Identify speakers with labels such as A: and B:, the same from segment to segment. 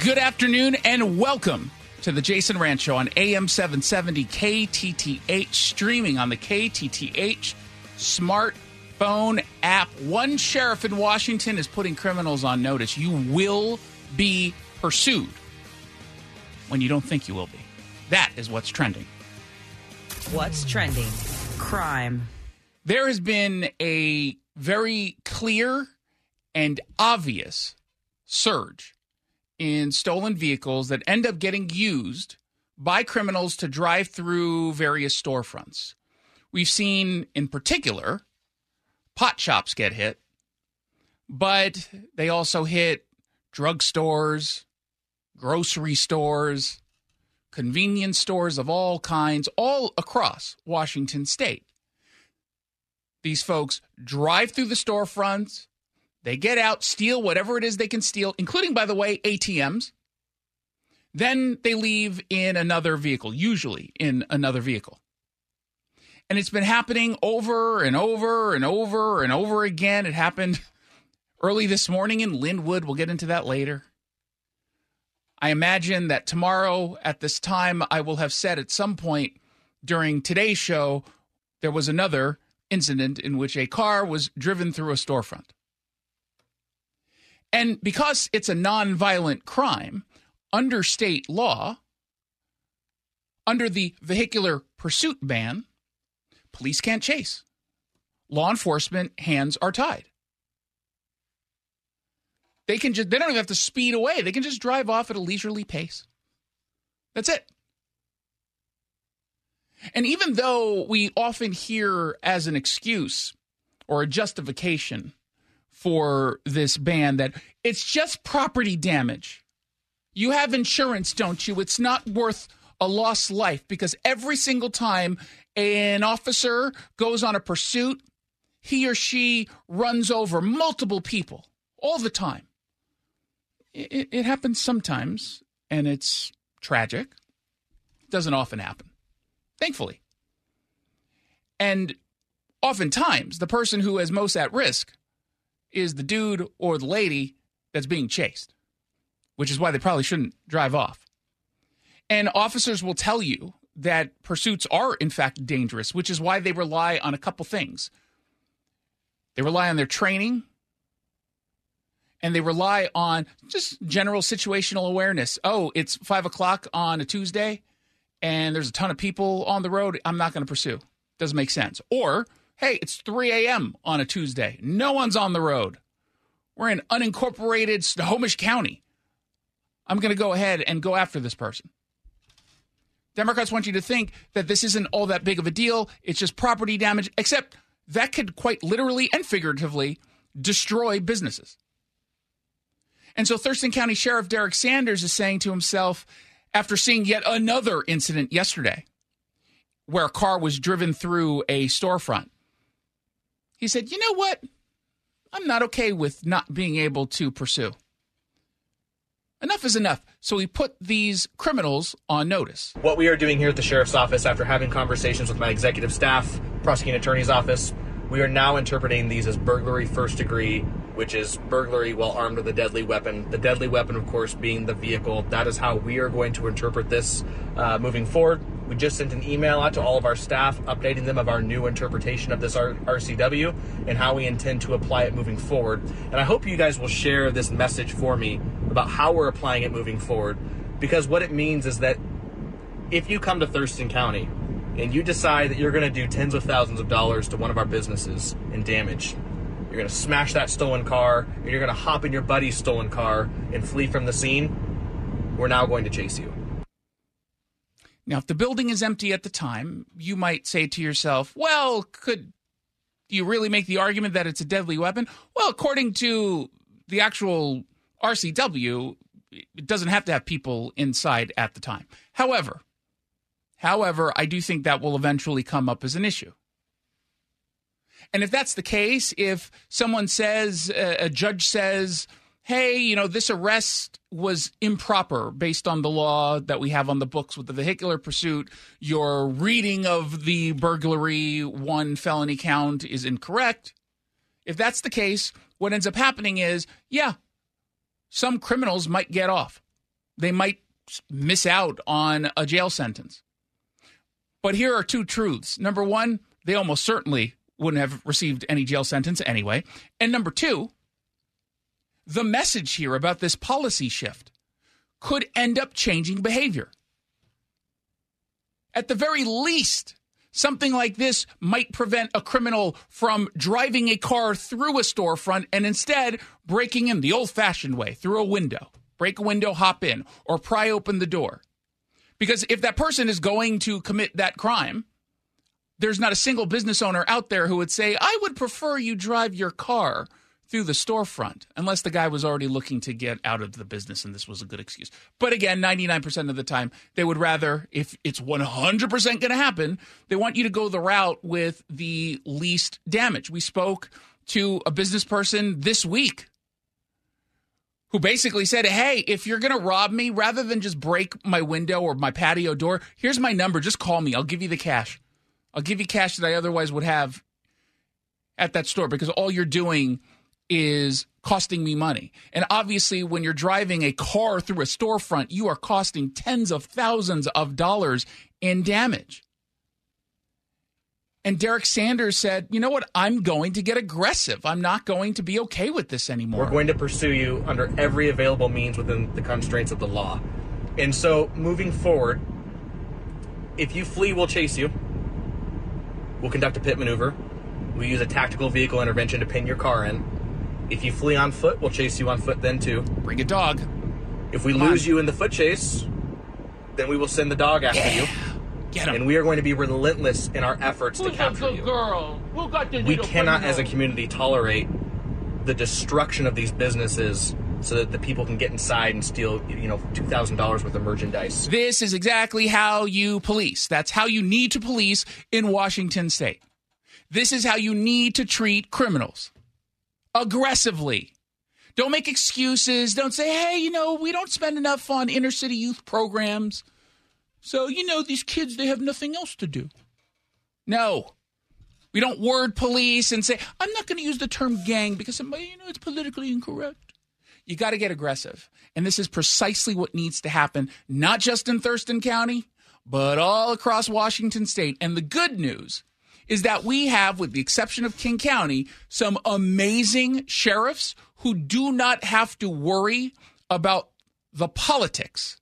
A: Good afternoon and welcome to the Jason Rantz Show on AM 770 KTTH, streaming on the KTTH smartphone app. One sheriff in Washington is putting criminals on notice. You will be pursued when you don't think you will be. That is what's trending.
B: What's trending? Crime.
A: There has been a very clear and obvious surge in stolen vehicles that end up getting used by criminals to drive through various storefronts. We've seen, in particular, pot shops get hit, but they also hit drugstores, grocery stores, convenience stores of all kinds, all across Washington state. These folks drive through the storefronts, they get out, steal whatever it is they can steal, including, by the way, ATMs. Then they leave in another vehicle, usually in another vehicle. And it's been happening over and over and over and over again. It happened early this morning in Lynnwood. We'll get into that later. I imagine that tomorrow at this time, I will have said at some point during today's show, there was another incident in which a car was driven through a storefront. And because it's a nonviolent crime, under state law, under the vehicular pursuit ban, police can't chase. Law enforcement hands are tied. They can just they don't even have to speed away. They can just drive off at a leisurely pace. That's it. And even though we often hear as an excuse or a justification for this ban that it's just property damage. You have insurance, don't you? It's not worth a lost life because every single time an officer goes on a pursuit, he or she runs over multiple people all the time. It, it happens sometimes, and it's tragic. It doesn't often happen, thankfully. And oftentimes, the person who is most at risk is the dude or the lady that's being chased, which is why they probably shouldn't drive off. And officers will tell you that pursuits are, in fact, dangerous, which is why they rely on a couple things. They rely on their training and they rely on just general situational awareness. Oh, it's five o'clock on a Tuesday and there's a ton of people on the road. I'm not going to pursue. Doesn't make sense. Or Hey, it's 3 a.m. on a Tuesday. No one's on the road. We're in unincorporated Snohomish County. I'm going to go ahead and go after this person. Democrats want you to think that this isn't all that big of a deal. It's just property damage, except that could quite literally and figuratively destroy businesses. And so Thurston County Sheriff Derek Sanders is saying to himself, after seeing yet another incident yesterday where a car was driven through a storefront, he said, You know what? I'm not okay with not being able to pursue. Enough is enough. So he put these criminals on notice.
C: What we are doing here at the sheriff's office, after having conversations with my executive staff, prosecuting attorney's office, we are now interpreting these as burglary first degree, which is burglary while armed with a deadly weapon. The deadly weapon, of course, being the vehicle. That is how we are going to interpret this uh, moving forward. We just sent an email out to all of our staff updating them of our new interpretation of this RCW and how we intend to apply it moving forward. And I hope you guys will share this message for me about how we're applying it moving forward because what it means is that if you come to Thurston County and you decide that you're going to do tens of thousands of dollars to one of our businesses in damage, you're going to smash that stolen car, and you're going to hop in your buddy's stolen car and flee from the scene, we're now going to chase you.
A: Now, if the building is empty at the time, you might say to yourself, well, could you really make the argument that it's a deadly weapon? Well, according to the actual RCW, it doesn't have to have people inside at the time. However, however, I do think that will eventually come up as an issue. And if that's the case, if someone says, uh, a judge says, hey, you know, this arrest was improper based on the law that we have on the books with the vehicular pursuit. Your reading of the burglary one felony count is incorrect. If that's the case, what ends up happening is, yeah, some criminals might get off. they might miss out on a jail sentence. But here are two truths. Number one, they almost certainly wouldn't have received any jail sentence anyway. And number two, the message here about this policy shift could end up changing behavior. At the very least, something like this might prevent a criminal from driving a car through a storefront and instead breaking in the old fashioned way through a window. Break a window, hop in, or pry open the door. Because if that person is going to commit that crime, there's not a single business owner out there who would say, I would prefer you drive your car through the storefront, unless the guy was already looking to get out of the business and this was a good excuse. But again, 99% of the time, they would rather, if it's 100% going to happen, they want you to go the route with the least damage. We spoke to a business person this week who basically said, Hey, if you're going to rob me, rather than just break my window or my patio door, here's my number. Just call me. I'll give you the cash. I'll give you cash that I otherwise would have at that store because all you're doing is costing me money. And obviously, when you're driving a car through a storefront, you are costing tens of thousands of dollars in damage. And Derek Sanders said, you know what? I'm going to get aggressive. I'm not going to be okay with this anymore.
C: We're going to pursue you under every available means within the constraints of the law. And so, moving forward, if you flee, we'll chase you. We'll conduct a pit maneuver. We'll use a tactical vehicle intervention to pin your car in. If you flee on foot, we'll chase you on foot then too.
A: Bring a dog.
C: If we
A: Come
C: lose
A: on.
C: you in the foot chase, then we will send the dog after you.
A: Get him.
C: And we are going to be relentless in our efforts to capture you.
A: girl? Who got the
C: We cannot, as a community, tolerate the destruction of these businesses so that the people can get inside and steal, you know, two thousand dollars worth of merchandise.
A: This is exactly how you police. That's how you need to police in Washington state. This is how you need to treat criminals aggressively. Don't make excuses. Don't say, hey, you know, we don't spend enough on inner city youth programs. So, you know, these kids, they have nothing else to do. No. We don't word police and say, I'm not going to use the term gang because, somebody, you know, it's politically incorrect. You got to get aggressive. And this is precisely what needs to happen, not just in Thurston County, but all across Washington state. And the good news is that we have, with the exception of King County, some amazing sheriffs who do not have to worry about the politics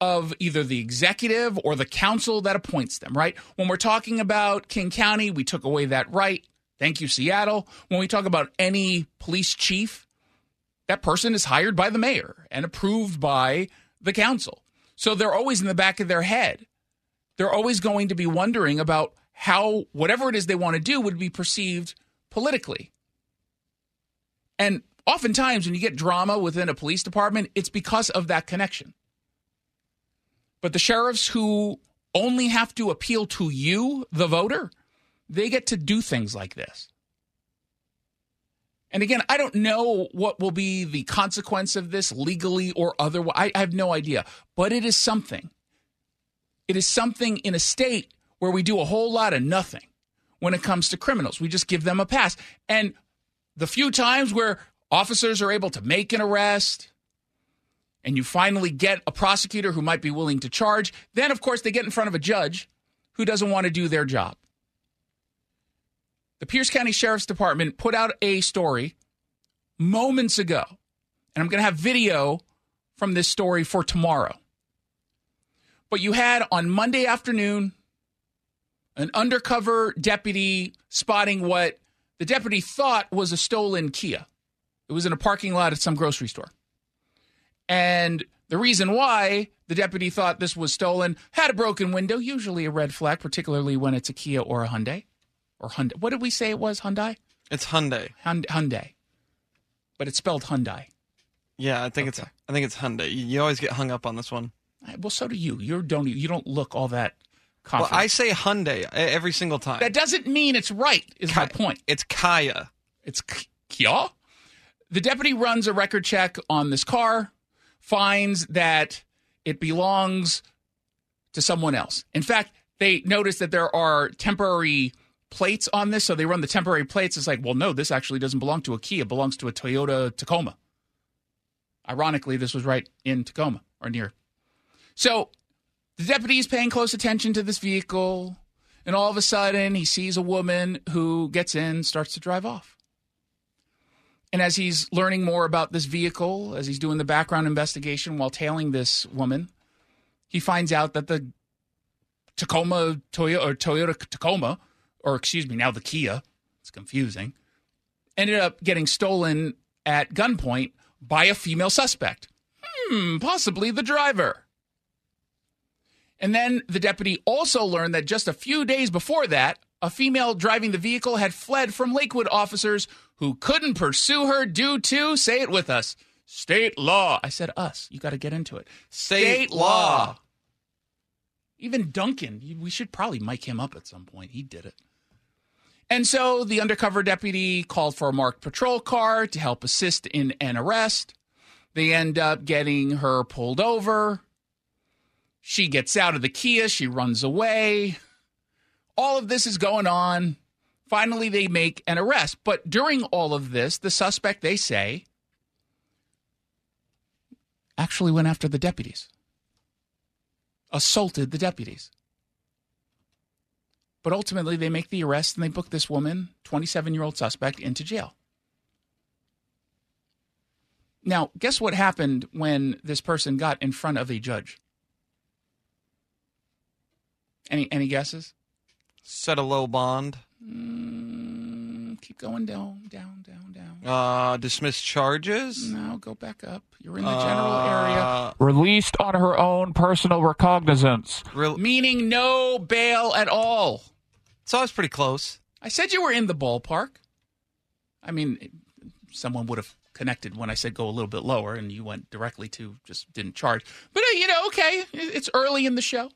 A: of either the executive or the council that appoints them, right? When we're talking about King County, we took away that right. Thank you, Seattle. When we talk about any police chief, that person is hired by the mayor and approved by the council. So they're always in the back of their head. They're always going to be wondering about how whatever it is they want to do would be perceived politically. And oftentimes, when you get drama within a police department, it's because of that connection. But the sheriffs who only have to appeal to you, the voter, they get to do things like this. And again, I don't know what will be the consequence of this legally or otherwise. I, I have no idea. But it is something. It is something in a state where we do a whole lot of nothing when it comes to criminals. We just give them a pass. And the few times where officers are able to make an arrest and you finally get a prosecutor who might be willing to charge, then of course they get in front of a judge who doesn't want to do their job. The Pierce County Sheriff's Department put out a story moments ago, and I'm going to have video from this story for tomorrow. But you had on Monday afternoon an undercover deputy spotting what the deputy thought was a stolen Kia. It was in a parking lot at some grocery store. And the reason why the deputy thought this was stolen had a broken window, usually a red flag, particularly when it's a Kia or a Hyundai. Or Hyundai. What did we say it was? Hyundai?
D: It's Hyundai.
A: Hyund- Hyundai. But it's spelled Hyundai.
D: Yeah, I think it's
A: Okay.
D: I think it's Hyundai. You, you always get hung up on this one.
A: Well, so do you. You don't. You don't look all that
D: Well. I say Hyundai every single time.
A: that doesn't mean it's right. Is my point.
D: It's Kaya.
A: It's Kia. The deputy runs a record check on this car, finds that it belongs to someone else. In fact, they notice that there are temporary plates on this, so they run the temporary plates. It's like, well, no, this actually doesn't belong to a Kia. It belongs to a Toyota Tacoma. Ironically, this was right in Tacoma or near. So the deputy's paying close attention to this vehicle, and all of a sudden he sees a woman who gets in, starts to drive off. And as he's learning more about this vehicle, as he's doing the background investigation while tailing this woman, he finds out that the Tacoma Toyota or Toyota Tacoma, or excuse me, now the Kia, it's confusing, ended up getting stolen at gunpoint by a female suspect. Hmm, possibly the driver. And then the deputy also learned that just a few days before that, a female driving the vehicle had fled from Lakewood officers who couldn't pursue her due to, say it with us, state law. I said us. You got to get into it.
D: State law.
A: Even Duncan, we should probably mic him up at some point. He did it. And so the undercover deputy called for a marked patrol car to help assist in an arrest. They end up getting her pulled over. She gets out of the Kia, she runs away. All of this is going on. Finally, they make an arrest. But during all of this, the suspect, they say, actually went after the deputies, assaulted the deputies. But ultimately, they make the arrest and they book this woman, 27 year old suspect, into jail. Now, guess what happened when this person got in front of a judge? Any any guesses?
D: Set a low bond.
A: Mm, keep going down, down, down, down.
D: Uh, dismiss charges.
A: No, go back up. You're in the general area.
D: Uh,
E: Released on her own personal recognizance.
D: real-
A: Meaning no bail at all.
D: so I was pretty close.
A: I said you were in the ballpark. I mean, someone would have connected when I said go a little bit lower, and you went directly to just didn't charge. But uh, you know, okay, it's early in the show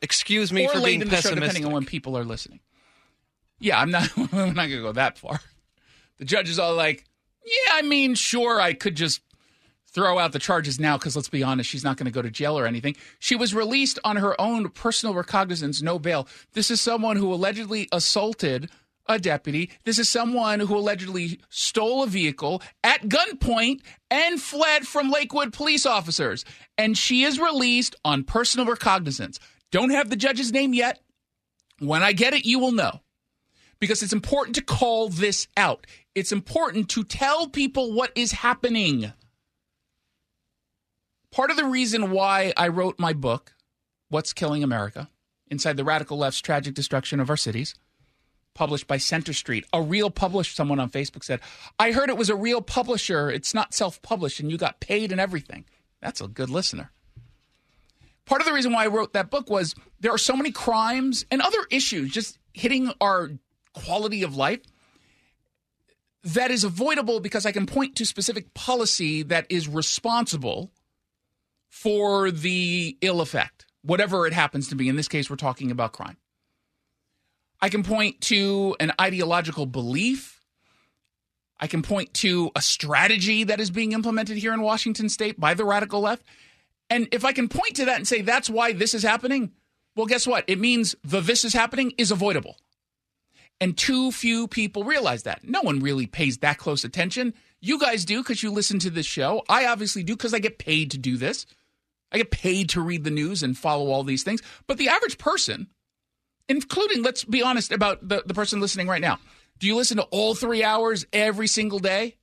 D: Excuse me
A: or
D: for being
A: in the show,
D: pessimistic.
A: depending on when people are listening. Yeah, I'm not. I'm not going to go that far. The judge is all like, "Yeah, I mean, sure, I could just throw out the charges now because let's be honest, she's not going to go to jail or anything. She was released on her own personal recognizance, no bail. This is someone who allegedly assaulted a deputy. This is someone who allegedly stole a vehicle at gunpoint and fled from Lakewood police officers. And she is released on personal recognizance. Don't have the judge's name yet. When I get it, you will know. Because it's important to call this out. It's important to tell people what is happening. Part of the reason why I wrote my book, What's Killing America, Inside the Radical Left's Tragic Destruction of Our Cities, published by Center Street. A real publisher, someone on Facebook said, I heard it was a real publisher. It's not self published and you got paid and everything. That's a good listener. Part of the reason why I wrote that book was there are so many crimes and other issues just hitting our quality of life that is avoidable because I can point to specific policy that is responsible for the ill effect, whatever it happens to be. In this case, we're talking about crime. I can point to an ideological belief. I can point to a strategy that is being implemented here in Washington state by the radical left. And if I can point to that and say that's why this is happening, well, guess what? It means the this is happening is avoidable. And too few people realize that. No one really pays that close attention. You guys do because you listen to this show. I obviously do because I get paid to do this. I get paid to read the news and follow all these things. But the average person, including, let's be honest about the, the person listening right now, do you listen to all three hours every single day?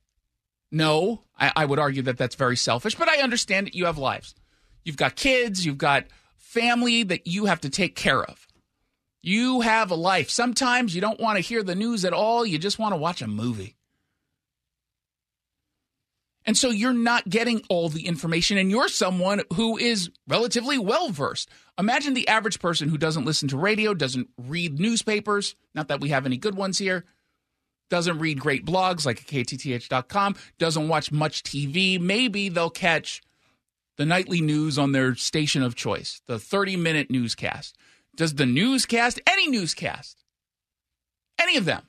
A: No. I, I would argue that that's very selfish, but I understand that you have lives. You've got kids, you've got family that you have to take care of. You have a life. Sometimes you don't want to hear the news at all, you just want to watch a movie. And so you're not getting all the information, and you're someone who is relatively well versed. Imagine the average person who doesn't listen to radio, doesn't read newspapers, not that we have any good ones here, doesn't read great blogs like ktth.com, doesn't watch much TV. Maybe they'll catch the nightly news on their station of choice, the 30 minute newscast. Does the newscast, any newscast, any of them,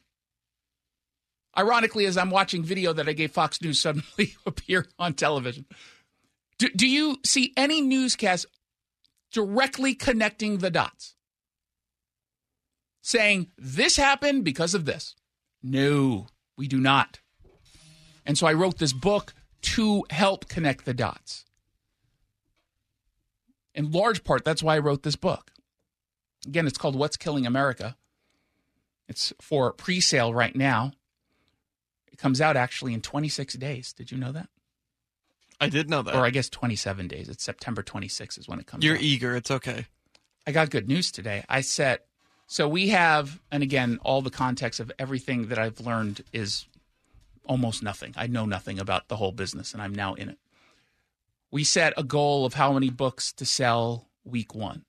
A: ironically, as I'm watching video that I gave Fox News suddenly appear on television, do, do you see any newscast directly connecting the dots? Saying this happened because of this. No, we do not. And so I wrote this book to help connect the dots. In large part, that's why I wrote this book. Again, it's called What's Killing America. It's for pre sale right now. It comes out actually in 26 days. Did you know that?
D: I did know that.
A: Or I guess 27 days. It's September 26 is when it comes
D: You're
A: out.
D: eager. It's okay.
A: I got good news today. I set so we have, and again, all the context of everything that I've learned is almost nothing. I know nothing about the whole business, and I'm now in it. We set a goal of how many books to sell week one.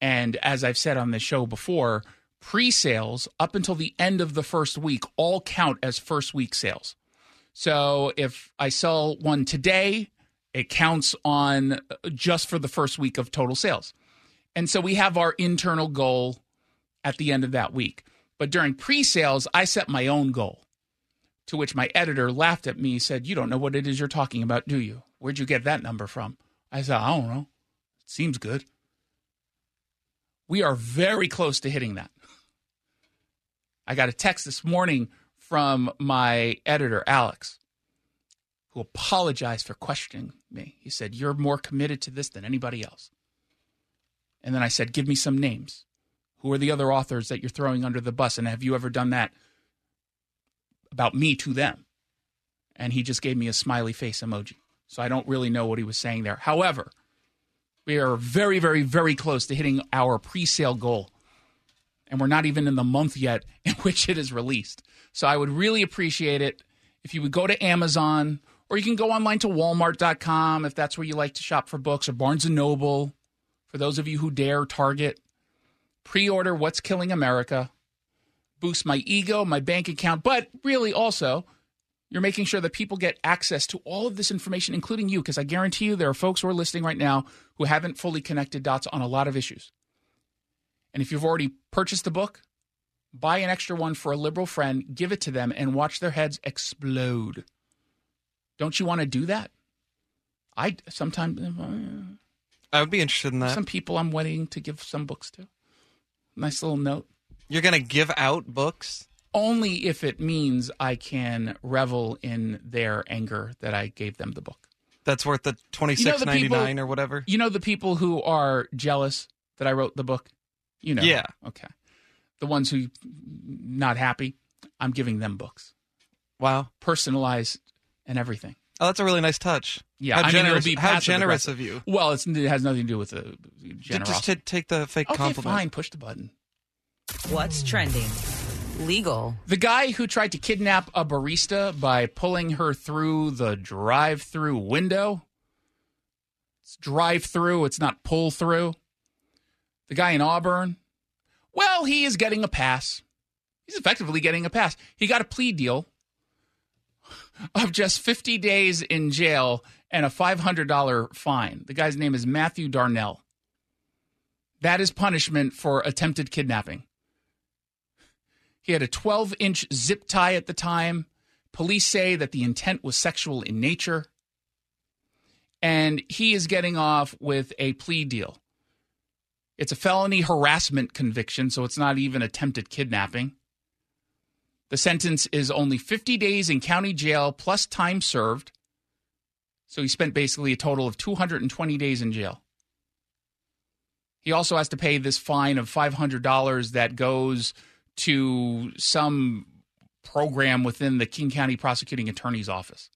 A: And as I've said on the show before, pre sales up until the end of the first week all count as first week sales. So if I sell one today, it counts on uh, just for the first week of total sales. And so we have our internal goal at the end of that week. But during pre sales, I set my own goal, to which my editor laughed at me said, You don't know what it is you're talking about, do you? Where'd you get that number from? I said, I don't know. It seems good. We are very close to hitting that. I got a text this morning from my editor, Alex, who apologized for questioning me. He said, You're more committed to this than anybody else. And then I said, Give me some names. Who are the other authors that you're throwing under the bus? And have you ever done that about me to them? And he just gave me a smiley face emoji. So I don't really know what he was saying there. However, we are very, very, very close to hitting our pre sale goal. And we're not even in the month yet in which it is released. So I would really appreciate it if you would go to Amazon or you can go online to walmart.com if that's where you like to shop for books or Barnes and Noble for those of you who dare Target. Pre order What's Killing America, boost my ego, my bank account, but really also, you're making sure that people get access to all of this information, including you, because I guarantee you there are folks who are listening right now who haven't fully connected dots on a lot of issues. And if you've already purchased the book, buy an extra one for a liberal friend, give it to them, and watch their heads explode. Don't you want to do that? I sometimes uh,
D: I would be interested in that.
A: some people I'm waiting to give some books to. Nice little note.
D: You're gonna give out books?
A: Only if it means I can revel in their anger that I gave them the book.
D: That's worth the twenty
A: You know
D: six
A: the
D: ninety nine or whatever.
A: You know the people who are jealous that I wrote the book? You know.
D: Yeah.
A: Okay. The ones who not happy, I'm giving them books.
D: Wow.
A: Personalized and everything.
D: Oh, that's a really nice touch.
A: Yeah,
D: How
A: I mean,
D: generous,
A: be
D: how generous of you.
A: Well, it's, it has nothing to do with the
D: Ju-
A: generosity.
D: Just to take the fake
A: okay,
D: compliment.
A: fine. Push the button.
B: What's trending? Legal.
A: The guy who tried to kidnap a barista by pulling her through the drive through window. It's drive through, it's not pull through. The guy in Auburn. Well, he is getting a pass. He's effectively getting a pass. He got a plea deal of just 50 days in jail and a $500 fine. The guy's name is Matthew Darnell. That is punishment for attempted kidnapping. He had a 12 inch zip tie at the time. Police say that the intent was sexual in nature. And he is getting off with a plea deal. It's a felony harassment conviction, so it's not even attempted kidnapping. The sentence is only 50 days in county jail plus time served. So he spent basically a total of 220 days in jail. He also has to pay this fine of $500 that goes to some program within the King County Prosecuting Attorney's Office.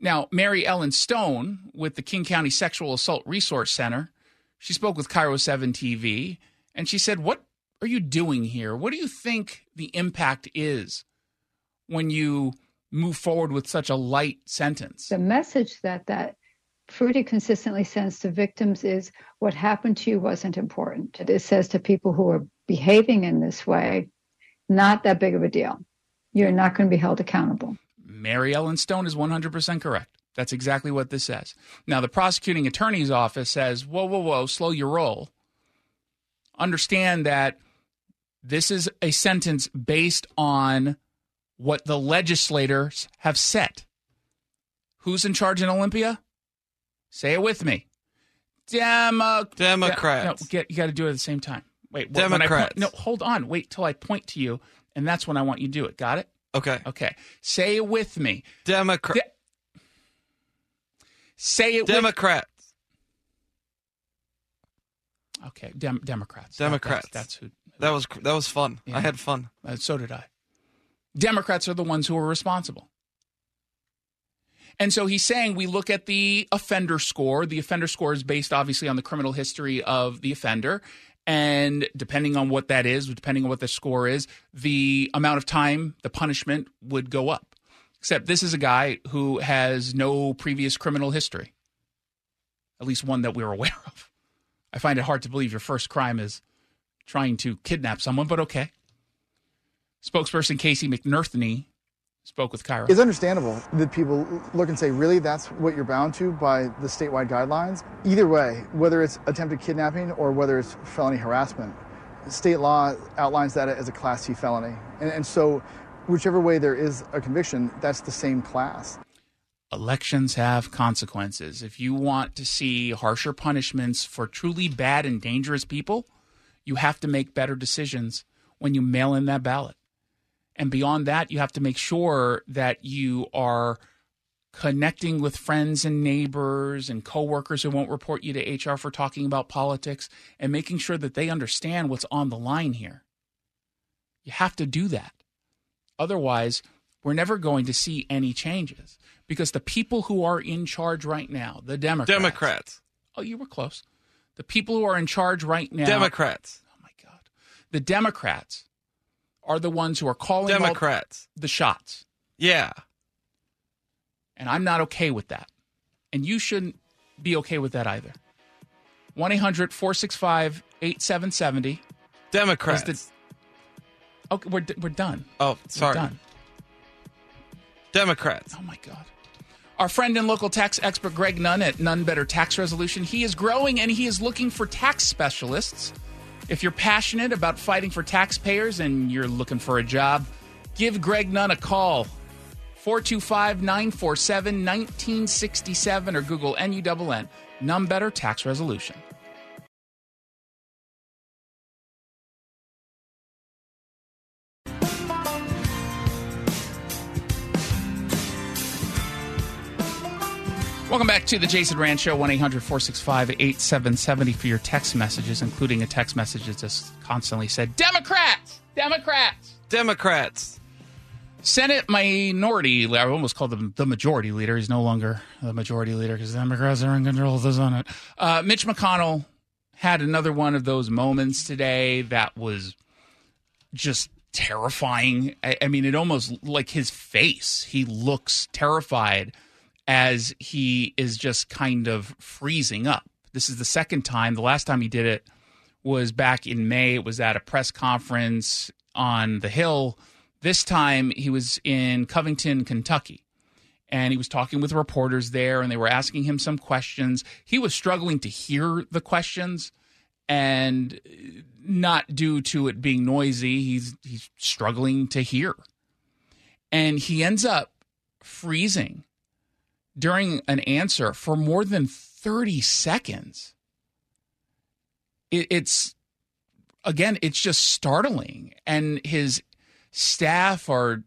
A: Now, Mary Ellen Stone with the King County Sexual Assault Resource Center, she spoke with KIRO 7 TV and she said, What are you doing here? What do you think the impact is when you move forward with such a light sentence?
F: the message that that pretty consistently sends to victims is what happened to you wasn't important. It says to people who are behaving in this way, not that big of a deal. You're not going to be held accountable.
A: Mary Ellen Stone is 100% correct. That's exactly what this says. Now, the prosecuting attorney's office says, whoa, whoa, whoa, slow your roll. Understand that this is a sentence based on what the legislators have set. Who's in charge in Olympia? Say it with me. Demo-
D: Democrats.
A: No, get, you got to do it at the same time. Wait, when I point-
D: Democrats.
A: no, hold on. Wait till I point to you, and that's when I want you to do it. Got it?
D: Okay.
A: Okay. Say it with me.
D: Democrat.
A: De- say it with me.
D: Democrats.
A: Okay, Dem- Democrats. That-
D: Democrats.
A: That's, that's who.
D: That was that was fun.
A: Yeah.
D: I had fun.
A: Uh, so did I. Democrats are the ones who are responsible. And so he's saying we look at the offender score. The offender score is based obviously on the criminal history of the offender. And depending on what that is, depending on what the score is, the amount of time, the punishment would go up. Except this is a guy who has no previous criminal history, at least one that we're aware of. I find it hard to believe your first crime is trying to kidnap someone, but okay. Spokesperson Casey McNerthney spoke with KIRO.
G: It's understandable that people look and say, really, that's what you're bound to by the statewide guidelines? Either way, whether it's attempted kidnapping or whether it's felony harassment, state law outlines that as a Class C felony. And, and so, whichever way there is a conviction, that's the same class.
A: Elections have consequences. If you want to see harsher punishments for truly bad and dangerous people, you have to make better decisions when you mail in that ballot. And beyond that, you have to make sure that you are connecting with friends and neighbors and coworkers who won't report you to HR for talking about politics and making sure that they understand what's on the line here. You have to do that. Otherwise, we're never going to see any changes because the people who are in charge right now, the Democrats.
D: Democrats.
A: Oh, you were close. The people who are in charge right now.
D: Democrats.
A: Oh my God. The Democrats are the ones who are calling all
D: Democrats.
A: the shots.
D: Yeah.
A: And I'm not okay with that. And you shouldn't be okay with that either. 1 800 465 8770.
D: Democrats.
A: Is Okay, we're, we're done.
D: oh,
A: We're
D: sorry.
A: done.
D: Democrats.
A: Oh my God. Our friend and local tax expert Greg Nunn at Nunn Better Tax Resolution. He is growing and he is looking for tax specialists. If you're passionate about fighting for taxpayers and you're looking for a job, give Greg Nunn a call. 425 947 1967 or Google NUNN. Nunn Better Tax Resolution. Welcome back to the Jason Rantz Show, 1 800 465 8770 for your text messages, including a text message that just constantly said, Democrats! Democrats!
D: Democrats.
A: Senate minority, I almost called him the majority leader. He's no longer the majority leader because the Democrats are in control of the Senate. Uh, Mitch McConnell had another one of those moments today that was just terrifying. I, I mean, it almost like his face, he looks terrified as he is just kind of freezing up. This is the second time. The last time he did it was back in May. It was at a press conference on the Hill. This time he was in Covington, Kentucky. And he was talking with reporters there, and they were asking him some questions. He was struggling to hear the questions, and not due to it being noisy, he's he's struggling to hear. And he ends up freezing during an answer for more than 30 seconds. It, it's, again, it's just startling. And his staff are,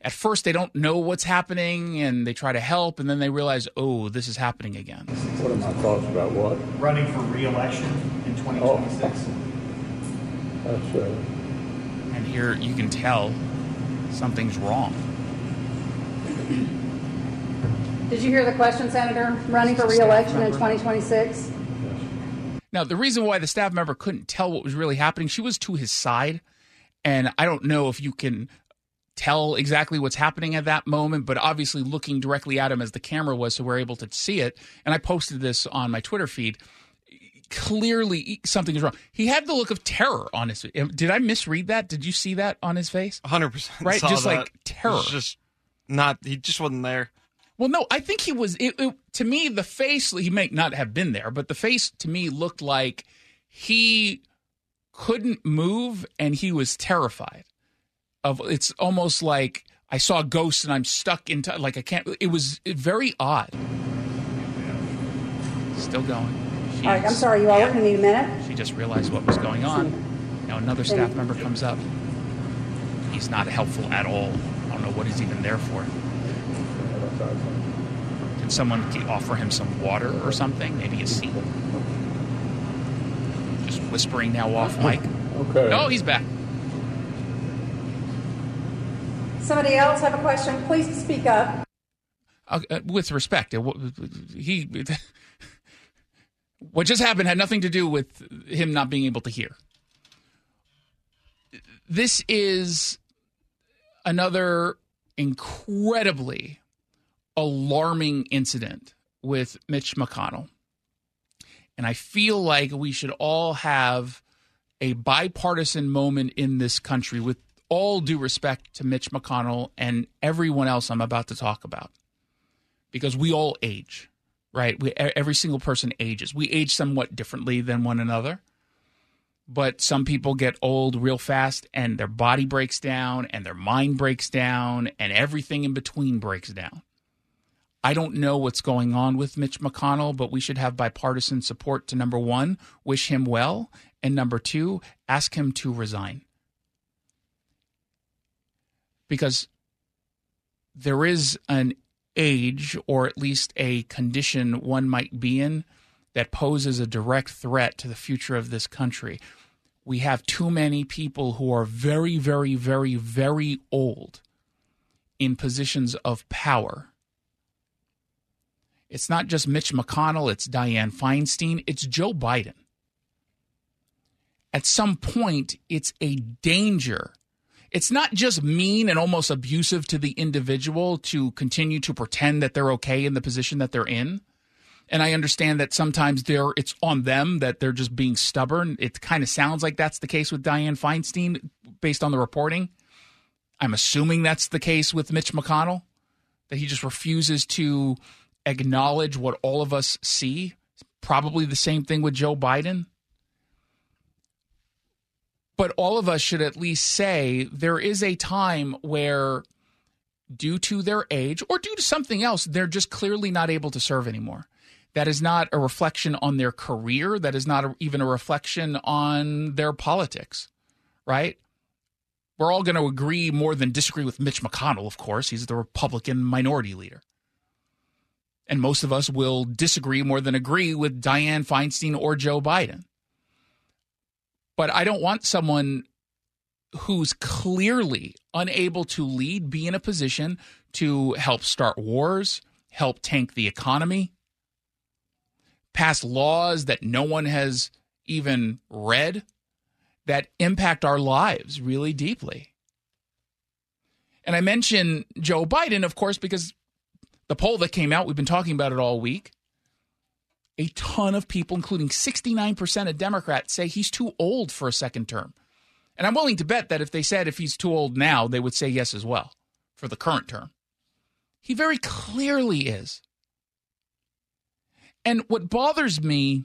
A: at first, they don't know what's happening and they try to help. And then they realize, oh, this is happening again.
H: What are my thoughts about what?
I: running for reelection in 2026.
H: That's, uh,
A: And here you can tell something's wrong.
J: Did you hear the question, Senator? Running for reelection in 2026?
A: Now, the reason why the staff member couldn't tell what was really happening, she was to his side. And I don't know if you can tell exactly what's happening at that moment, but obviously looking directly at him as the camera was, so we're able to see it. And I posted this on my Twitter feed. Clearly, something is wrong. He had the look of terror on his. Did I misread that? Did you see that on his face?
D: 100%.
A: Right, just
D: that.
A: like terror.
D: Just not, he just wasn't there.
A: Well, no, I think he was. It, it, to me, the face he may not have been there, but the face to me looked like he couldn't move and he was terrified. Of it's almost like I saw a ghost and I'm stuck into like I can't. It was very odd. Still going.
J: All right, I'm sorry, you all are going to need a minute.
A: She just realized what was going on. Now another staff member comes up. He's not helpful at all. I don't know what he's even there for. Can someone offer him some water or something? Maybe a seat. Just whispering now off mic.
H: Okay.
A: Oh, he's back.
J: Somebody else have a question? Please speak up.
A: Uh, uh, with respect, he what just happened had nothing to do with him not being able to hear. This is another incredibly alarming incident with Mitch McConnell. And I feel like we should all have a bipartisan moment in this country with all due respect to Mitch McConnell and everyone else I'm about to talk about. Because we all age, right? We, every single person ages. We age somewhat differently than one another. But some people get old real fast and their body breaks down and their mind breaks down and everything in between breaks down. I don't know what's going on with Mitch McConnell, but we should have bipartisan support to number one, wish him well, and number two, ask him to resign. Because there is an age, or at least a condition one might be in, that poses a direct threat to the future of this country. We have too many people who are very, very, very, very old in positions of power. It's not just Mitch McConnell, it's Dianne Feinstein, it's Joe Biden. At some point, it's a danger. It's not just mean and almost abusive to the individual to continue to pretend that they're okay in the position that they're in. And I understand that sometimes they're it's on them that they're just being stubborn. It kind of sounds like that's the case with Dianne Feinstein based on the reporting. I'm assuming that's the case with Mitch McConnell, that he just refuses to acknowledge what all of us see. Probably the same thing with Joe Biden. But all of us should at least say there is a time where, due to their age or due to something else, they're just clearly not able to serve anymore. That is not a reflection on their career. That is not a, even a reflection on their politics, right? We're all going to agree more than disagree with Mitch McConnell, of course. He's the Republican minority leader. And most of us will disagree more than agree with Dianne Feinstein or Joe Biden. But I don't want someone who's clearly unable to lead be in a position to help start wars, help tank the economy, pass laws that no one has even read that impact our lives really deeply. And I mention Joe Biden, of course, because the poll that came out, we've been talking about it all week. A ton of people, including 69% of Democrats, say he's too old for a second term. And I'm willing to bet that if they said if he's too old now, they would say yes as well for the current term. He very clearly is. And what bothers me,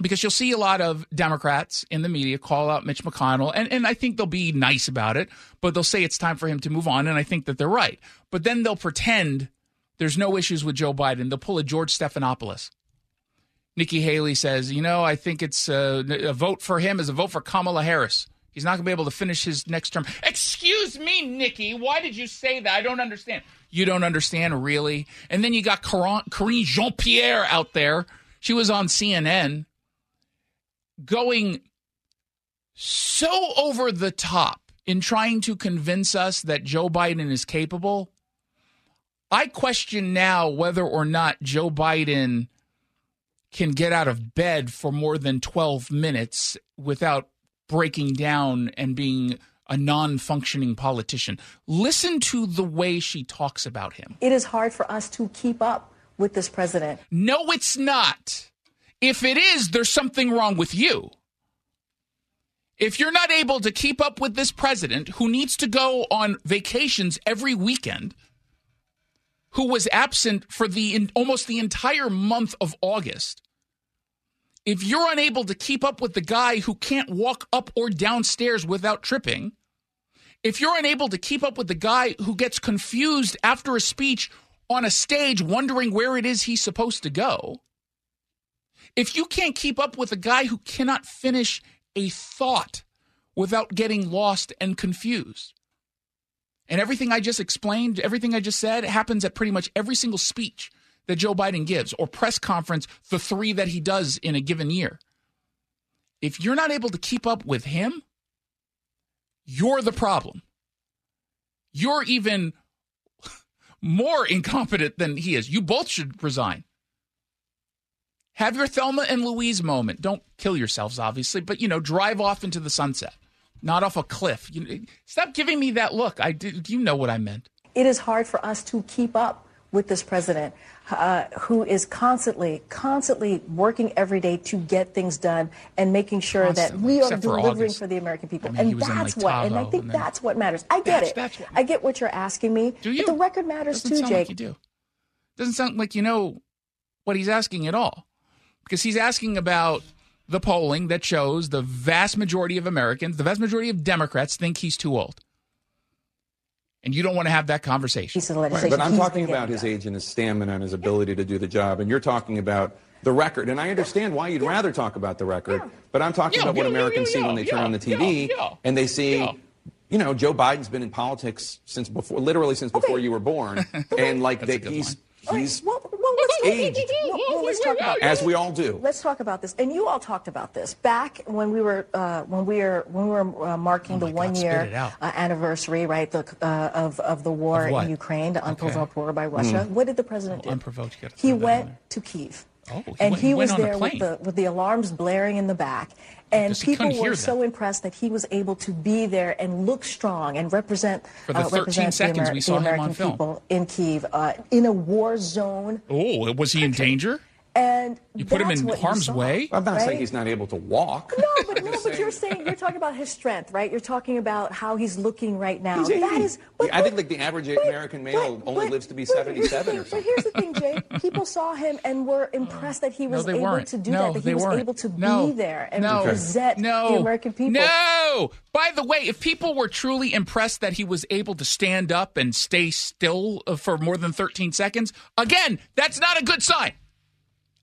A: because you'll see a lot of Democrats in the media call out Mitch McConnell, and, and I think they'll be nice about it, but they'll say it's time for him to move on, and I think that they're right. But then they'll pretend there's no issues with Joe Biden. They'll pull a George Stephanopoulos. Nikki Haley says, you know, I think it's a, a vote for him is a vote for Kamala Harris. He's not going to be able to finish his next term. Excuse me, Nikki. Why did you say that? I don't understand. You don't understand, really? And then you got Corinne Jean Pierre out there. She was on CNN going so over the top in trying to convince us that Joe Biden is capable. I question now whether or not Joe Biden can get out of bed for more than 12 minutes without breaking down and being a non functioning politician. Listen to the way she talks about him.
K: It is hard for us to keep up with this president.
A: No, it's not. If it is, there's something wrong with you. If you're not able to keep up with this president who needs to go on vacations every weekend, who was absent for the in, almost the entire month of August, if you're unable to keep up with the guy who can't walk up or downstairs without tripping, if you're unable to keep up with the guy who gets confused after a speech on a stage wondering where it is he's supposed to go, if you can't keep up with a guy who cannot finish a thought without getting lost and confused, and everything I just explained, everything I just said happens at pretty much every single speech that Joe Biden gives or press conference, the three that he does in a given year. If you're not able to keep up with him, you're the problem. You're even more incompetent than he is. You both should resign. Have your Thelma and Louise moment. Don't kill yourselves, obviously, but you know, drive off into the sunset, not off a cliff. You, stop giving me that look. I do. You know what I meant.
K: It is hard for us to keep up with this president uh, who is constantly, constantly working every day to get things done and making sure
A: Constantly,
K: that we are
A: except for
K: delivering for, the American people.
A: I mean,
K: and that's
A: like,
K: what, and I think
A: and then-
K: that's what matters. I get
A: That's-
K: it.
A: that's
K: I get what you're asking me.
A: Do you?
K: But the record matters
A: Doesn't
K: too,
A: sound
K: Jake.
A: like you do. Doesn't sound like you know what he's asking at all, because he's asking about the polling that shows the vast majority of Americans, the vast majority of Democrats, think he's too old, and you don't want to have that conversation.
L: Right, but I'm talking about his age and his stamina and his ability to do the job, and you're talking about the record. And I understand why you'd rather talk about the record, but I'm talking
M: Yeah,
L: about what
M: yeah, yeah,
L: Americans
M: yeah,
L: see when
M: yeah,
L: they turn on the TV
M: yeah, yeah.
L: and they see. You know, Joe Biden's been in politics since before, literally since before you were born, and like that he's he's
K: Well, let's,
L: aged.
K: well, well, let's talk about
L: as we all do.
K: Let's talk about this, and you all talked about this back when we were uh, when we were when we were uh, marking the one
A: spit
K: year uh, anniversary, right, the, uh, of of the war
A: Of
K: in Ukraine, the
A: Okay.
K: unprovoked war by Russia.
A: Mm.
K: What did the president do?
A: Unprovoked.
K: He
A: throw that in
K: went to Kiev.
A: Oh, he
K: and
A: went-
K: he was there with the with the alarms blaring in the back, and people were so impressed that he was able to be there and look strong and represent
A: For the
K: uh,
A: 13 seconds
K: the,
A: we saw
K: the
A: him on
K: American
A: film.
K: people in Kiev uh, in a war zone.
A: Oh, was he in danger?
K: And
L: You
A: put him in harm's
K: saw,
A: way?
L: I'm not
K: right?
L: saying he's not able to walk.
K: No, but no, but you're saying you're talking about his strength, right? You're talking about how he's looking right now.
L: He's
K: That
L: 80.
K: is,
L: I think like the average American male only lives to be 77 or
K: but here's the thing, Jay. People saw him and were impressed that he was
A: they
K: able
A: weren't.
K: to do
A: no,
K: that, that he was
A: weren't.
K: able to
A: no.
K: be there and
A: no.
K: represent
A: no.
K: the American people.
A: No. By the way, if people were truly impressed that he was able to stand up and stay still uh, for more than 13 seconds, again, that's not a good sign.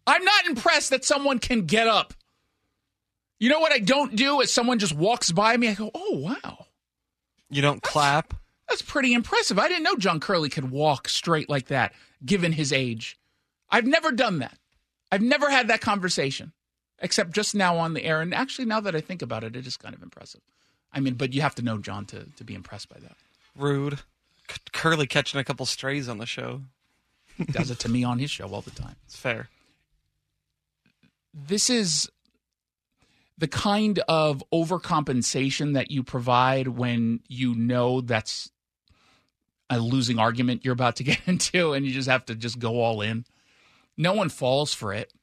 A: I'm not impressed that someone can get up. You know what I don't do is someone just walks by me, I go, "Oh, wow."
D: You don't clap.
A: That's pretty impressive. I didn't know John Curley could walk straight like that, given his age. I've never done that. I've never had that conversation, except just now on the air. And actually, now that I think about it, it is kind of impressive. I mean, but you have to know John to, to be impressed by that.
D: Rude. C- Curley catching a couple strays on the show.
A: He does it to me on his show all the time.
D: It's fair.
A: This is the kind of overcompensation that you provide when you know that's a losing argument you're about to get into and you just have to just go all in. No one falls for it.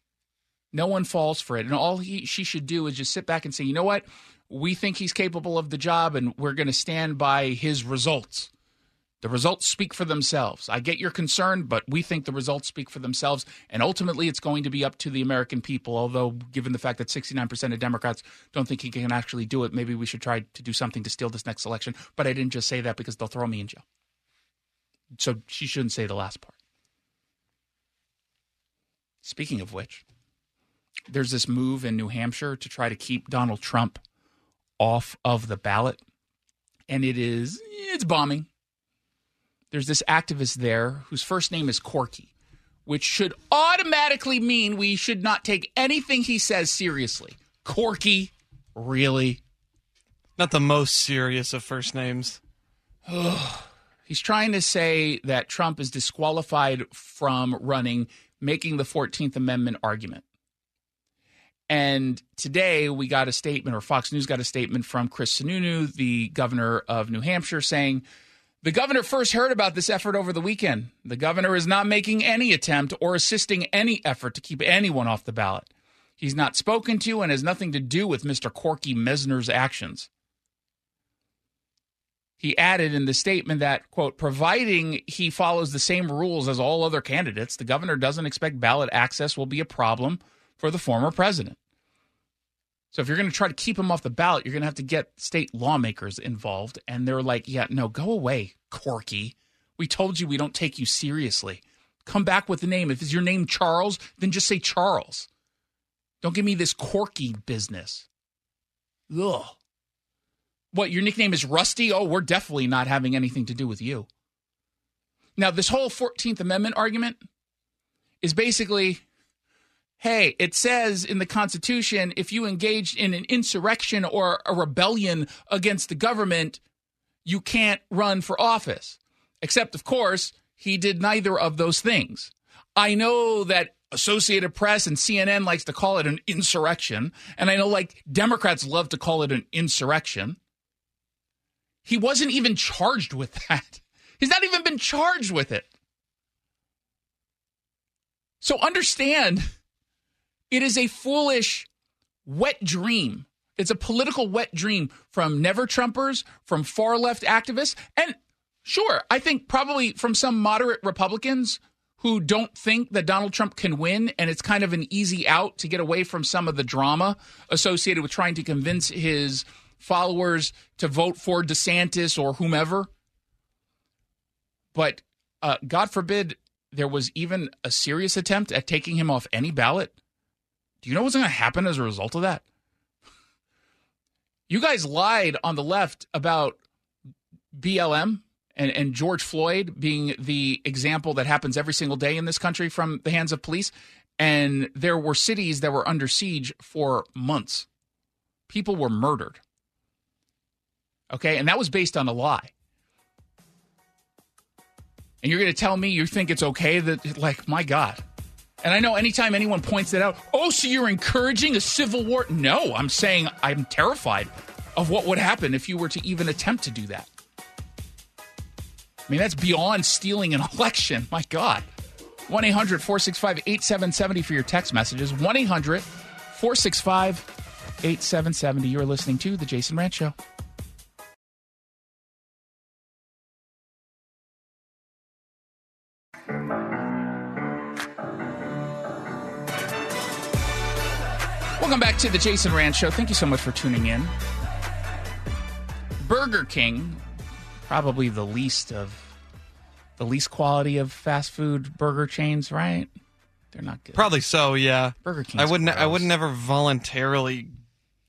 A: No one falls for it. And all he she should do is just sit back and say, "You know what? We think he's capable of the job and we're going to stand by his results." The results speak for themselves. I get your concern, but we think the results speak for themselves. And ultimately, it's going to be up to the American people. Although, given the fact that 69% of Democrats don't think he can actually do it, maybe we should try to do something to steal this next election. But I didn't just say that because they'll throw me in jail. So she shouldn't say the last part. Speaking of which, there's this move in New Hampshire to try to keep Donald Trump off of the ballot. And it is, it's bombing there's this activist there whose first name is Corky, which should automatically mean we should not take anything he says seriously. Corky, really?
D: Not the most serious of first names.
A: He's trying to say that Trump is disqualified from running, making the 14th Amendment argument. And today we got a statement, or Fox News got a statement from Chris Sununu, the governor of New Hampshire, saying the governor first heard about this effort over the weekend. The governor is not making any attempt or assisting any effort to keep anyone off the ballot. He's not spoken to and has nothing to do with Mr. Corky Messner's actions. He added in the statement that, quote, providing he follows the same rules as all other candidates, the governor doesn't expect ballot access will be a problem for the former president. So if you're going to try to keep him off the ballot, you're going to have to get state lawmakers involved. And they're like, yeah, no, go away, Corky. We told you we don't take you seriously. Come back with the name. If it's your name Charles, then just say Charles. Don't give me this Corky business. Ugh. What, your nickname is Rusty? Oh, we're definitely not having anything to do with you. Now, this whole 14th Amendment argument is basically hey, it says in the Constitution if you engaged in an insurrection or a rebellion against the government, you can't run for office. Except, of course, he did neither of those things. I know that Associated Press and CNN likes to call it an insurrection, and I know like Democrats love to call it an insurrection. He wasn't even charged with that. He's not even been charged with it. So understand it is a foolish, wet dream. It's a political wet dream from never Trumpers, from far left activists, and sure, I think probably from some moderate Republicans who don't think that Donald Trump can win, and it's kind of an easy out to get away from some of the drama associated with trying to convince his followers to vote for DeSantis or whomever. But uh, God forbid there was even a serious attempt at taking him off any ballot. Do you know what's going to happen as a result of that? You guys lied on the left about BLM and, and George Floyd being the example that happens every single day in this country from the hands of police. And there were cities that were under siege for months. People were murdered. Okay. And that was based on a lie. And you're going to tell me you think it's okay that, like, my God. And I know anytime anyone points that out, oh, so you're encouraging a civil war? No, I'm saying I'm terrified of what would happen if you were to even attempt to do that. I mean, that's beyond stealing an election. My God. 1 800 465 8770 for your text messages. 1 800 465 8770. You're listening to The Jason Rantz Show. Welcome back to The Jason Rantz Show. Thank you so much for tuning in. Burger King, probably the least of the least quality of fast food burger chains, right? They're not good.
D: Probably so, yeah.
A: Burger King.
D: I wouldn't. I would never voluntarily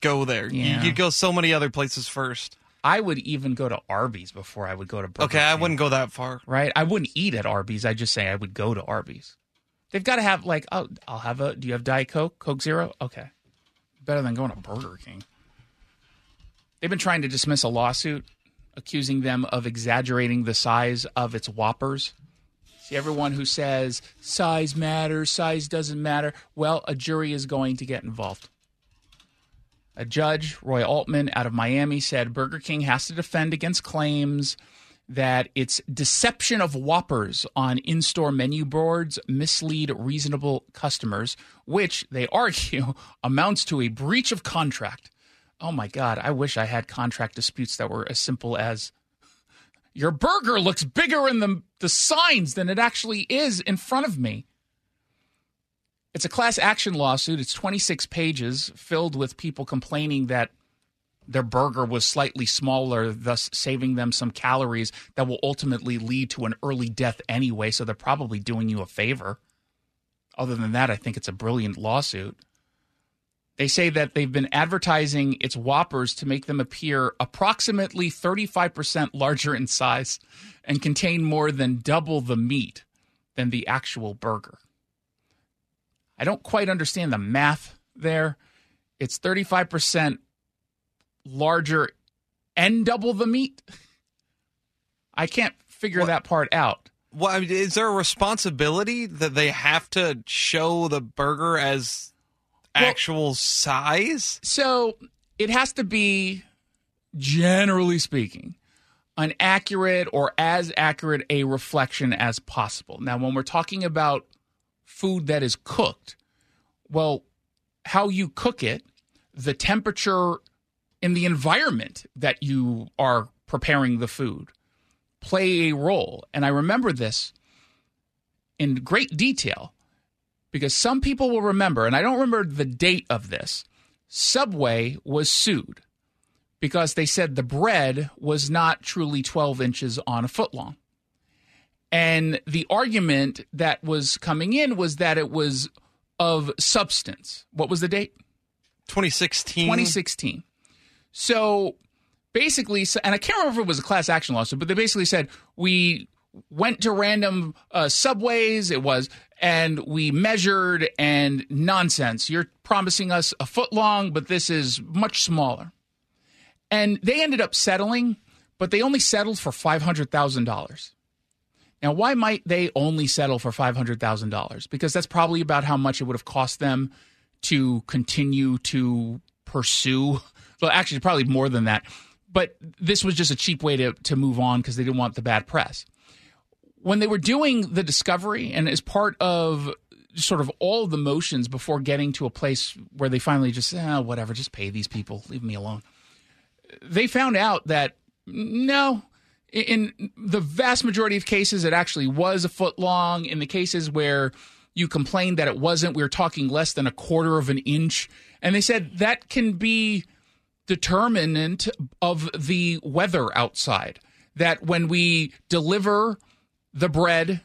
D: go there.
A: Yeah.
D: You, would go so many other places first.
A: I would even go to Arby's before I would go to Burger King.
D: Okay,
A: King.
D: I wouldn't go that far.
A: Right? I wouldn't eat at Arby's. I just say I would go to Arby's. They've got to have like, oh, I'll have a. Do you have Diet Coke, Coke Zero? Okay, better than going to Burger King. They've been trying to dismiss a lawsuit accusing them of exaggerating the size of its Whoppers. See, everyone who says size matters, size doesn't matter, well, a jury is going to get involved. A judge, Roy Altman out of Miami, said Burger King has to defend against claims that its deception of Whoppers on in store menu boards mislead reasonable customers, which they argue amounts to a breach of contract. Oh my God, I wish I had contract disputes that were as simple as your burger looks bigger in the, the signs than it actually is in front of me. It's a class action lawsuit. It's 26 pages filled with people complaining that their burger was slightly smaller, thus saving them some calories that will ultimately lead to an early death anyway. So they're probably doing you a favor. Other than that, I think it's a brilliant lawsuit. They say that they've been advertising its Whoppers to make them appear approximately 35% larger in size and contain more than double the meat than the actual burger. I don't quite understand the math there. It's 35% larger and double the meat. I can't figure that part out.
D: Well, I mean, is there a responsibility that they have to show the burger as actual size?
A: So it has to be, generally speaking, an accurate or as accurate a reflection as possible. Now, when we're talking about food that is cooked, well, how you cook it, the temperature in the environment that you are preparing the food play a role. And I remember this in great detail because some people will remember, and I don't remember the date of this. Subway was sued because they said the bread was not truly 12 inches on a foot long. And the argument that was coming in was that it was of substance. What was the date?
D: 2016.
A: 2016. So basically, and I can't remember if it was a class action lawsuit, but they basically said we went to random uh, subways. It was, and we measured and nonsense. You're promising us a foot long, but this is much smaller. And they ended up settling, but they only settled for $500,000. Now, why might they only settle for $500,000? Because that's probably about how much it would have cost them to continue to pursue. Well, actually, probably more than that. But this was just a cheap way to, to move on because they didn't want the bad press. When they were doing the discovery, and as part of sort of all the motions before getting to a place where they finally just, eh, whatever, just pay these people, leave me alone. They found out that no, in the vast majority of cases, it actually was a foot long. In the cases where you complained that it wasn't, we were talking less than a quarter of an inch. And they said that can be determinant of the weather outside. That when we deliver the bread,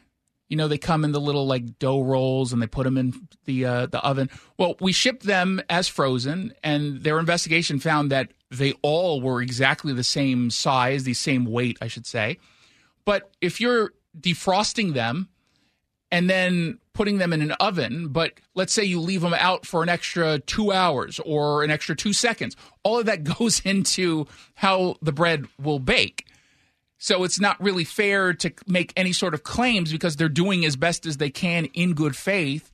A: you know, they come in the little like dough rolls and they put them in the uh, the oven. Well, we ship them as frozen, and their investigation found that they all were exactly the same size, the same weight, I should say. But if you're defrosting them and then putting them in an oven, but let's say you leave them out for an extra two hours or an extra two seconds, all of that goes into how the bread will bake. So it's not really fair to make any sort of claims because they're doing as best as they can in good faith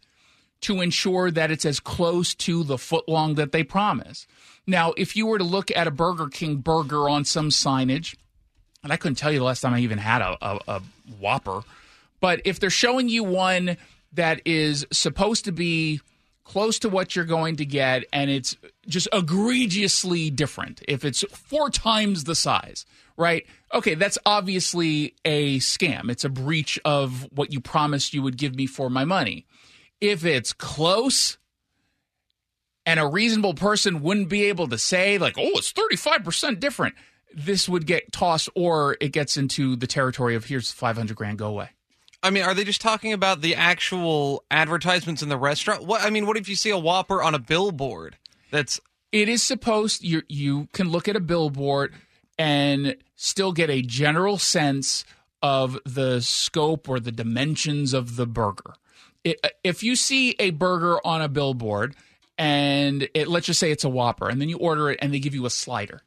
A: to ensure that it's as close to the foot long that they promise. Now, if you were to look at a Burger King burger on some signage, and I couldn't tell you the last time I even had a, a, a Whopper, but if they're showing you one that is supposed to be close to what you're going to get and it's just egregiously different, if it's four times the size, right? Okay, that's obviously a scam. It's a breach of what you promised you would give me for my money. If it's close, and a reasonable person wouldn't be able to say like oh it's 35% different this would get tossed or it gets into the territory of here's 500 grand go away
D: I mean, are they just talking about the actual advertisements in the restaurant? What I mean, what if you see a Whopper on a billboard? That's
A: it is supposed you you can look at a billboard and still get a general sense of the scope or the dimensions of the burger. It, uh, if you see a burger on a billboard and it let's just say it's a Whopper, and then you order it and they give you a slider.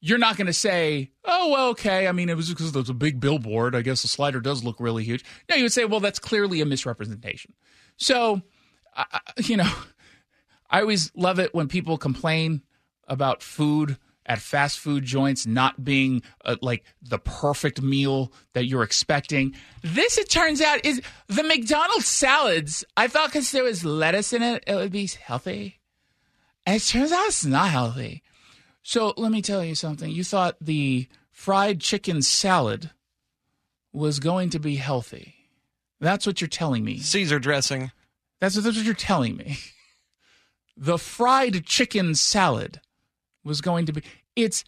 A: You're not going to say, "Oh, well, okay." I mean, it was because there's a big billboard. I guess the slider does look really huge. No, you would say, "Well, that's clearly a misrepresentation." So, uh, you know, I always love it when people complain about food at fast food joints not being uh, like the perfect meal that you're expecting. This, it turns out, is the McDonald's salads. I thought because there was lettuce in it, it would be healthy. And it turns out it's not healthy. So let me tell you something. You thought the fried chicken salad was going to be healthy. That's what you're telling me.
D: Caesar dressing.
A: That's what, that's what you're telling me. The fried chicken salad was going to be it's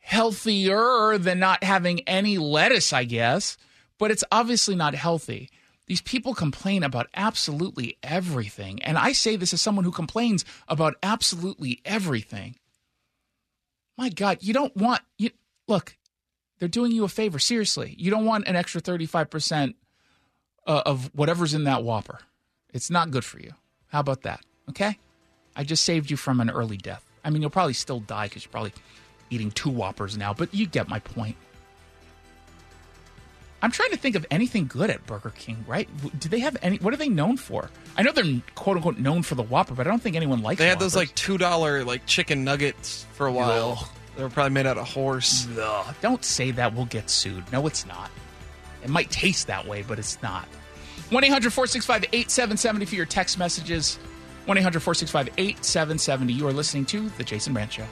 A: healthier than not having any lettuce, I guess, but it's obviously not healthy. These people complain about absolutely everything. And I say this as someone who complains about absolutely everything. My God, you don't want you look, they're doing you a favor, seriously. You don't want an extra 35% uh, of whatever's in that Whopper. It's not good for you. How about that? Okay? I just saved you from an early death. I mean, you'll probably still die because you're probably eating two Whoppers now, but you get my point. I'm trying to think of anything good at Burger King, right? Do they have any? What are they known for? I know they're quote unquote known for the Whopper, but I don't think anyone likes. It.
D: They had
A: Whoppers.
D: those like two dollar like chicken nuggets for a while.
A: Ugh.
D: They were probably made out of horse.
A: Ugh, don't say that. We'll get sued. No, it's not. It might taste that way, but it's not. 1 800 465 8770 for your text messages. 1 800 465 8770. You are listening to The Jason Rantz Show.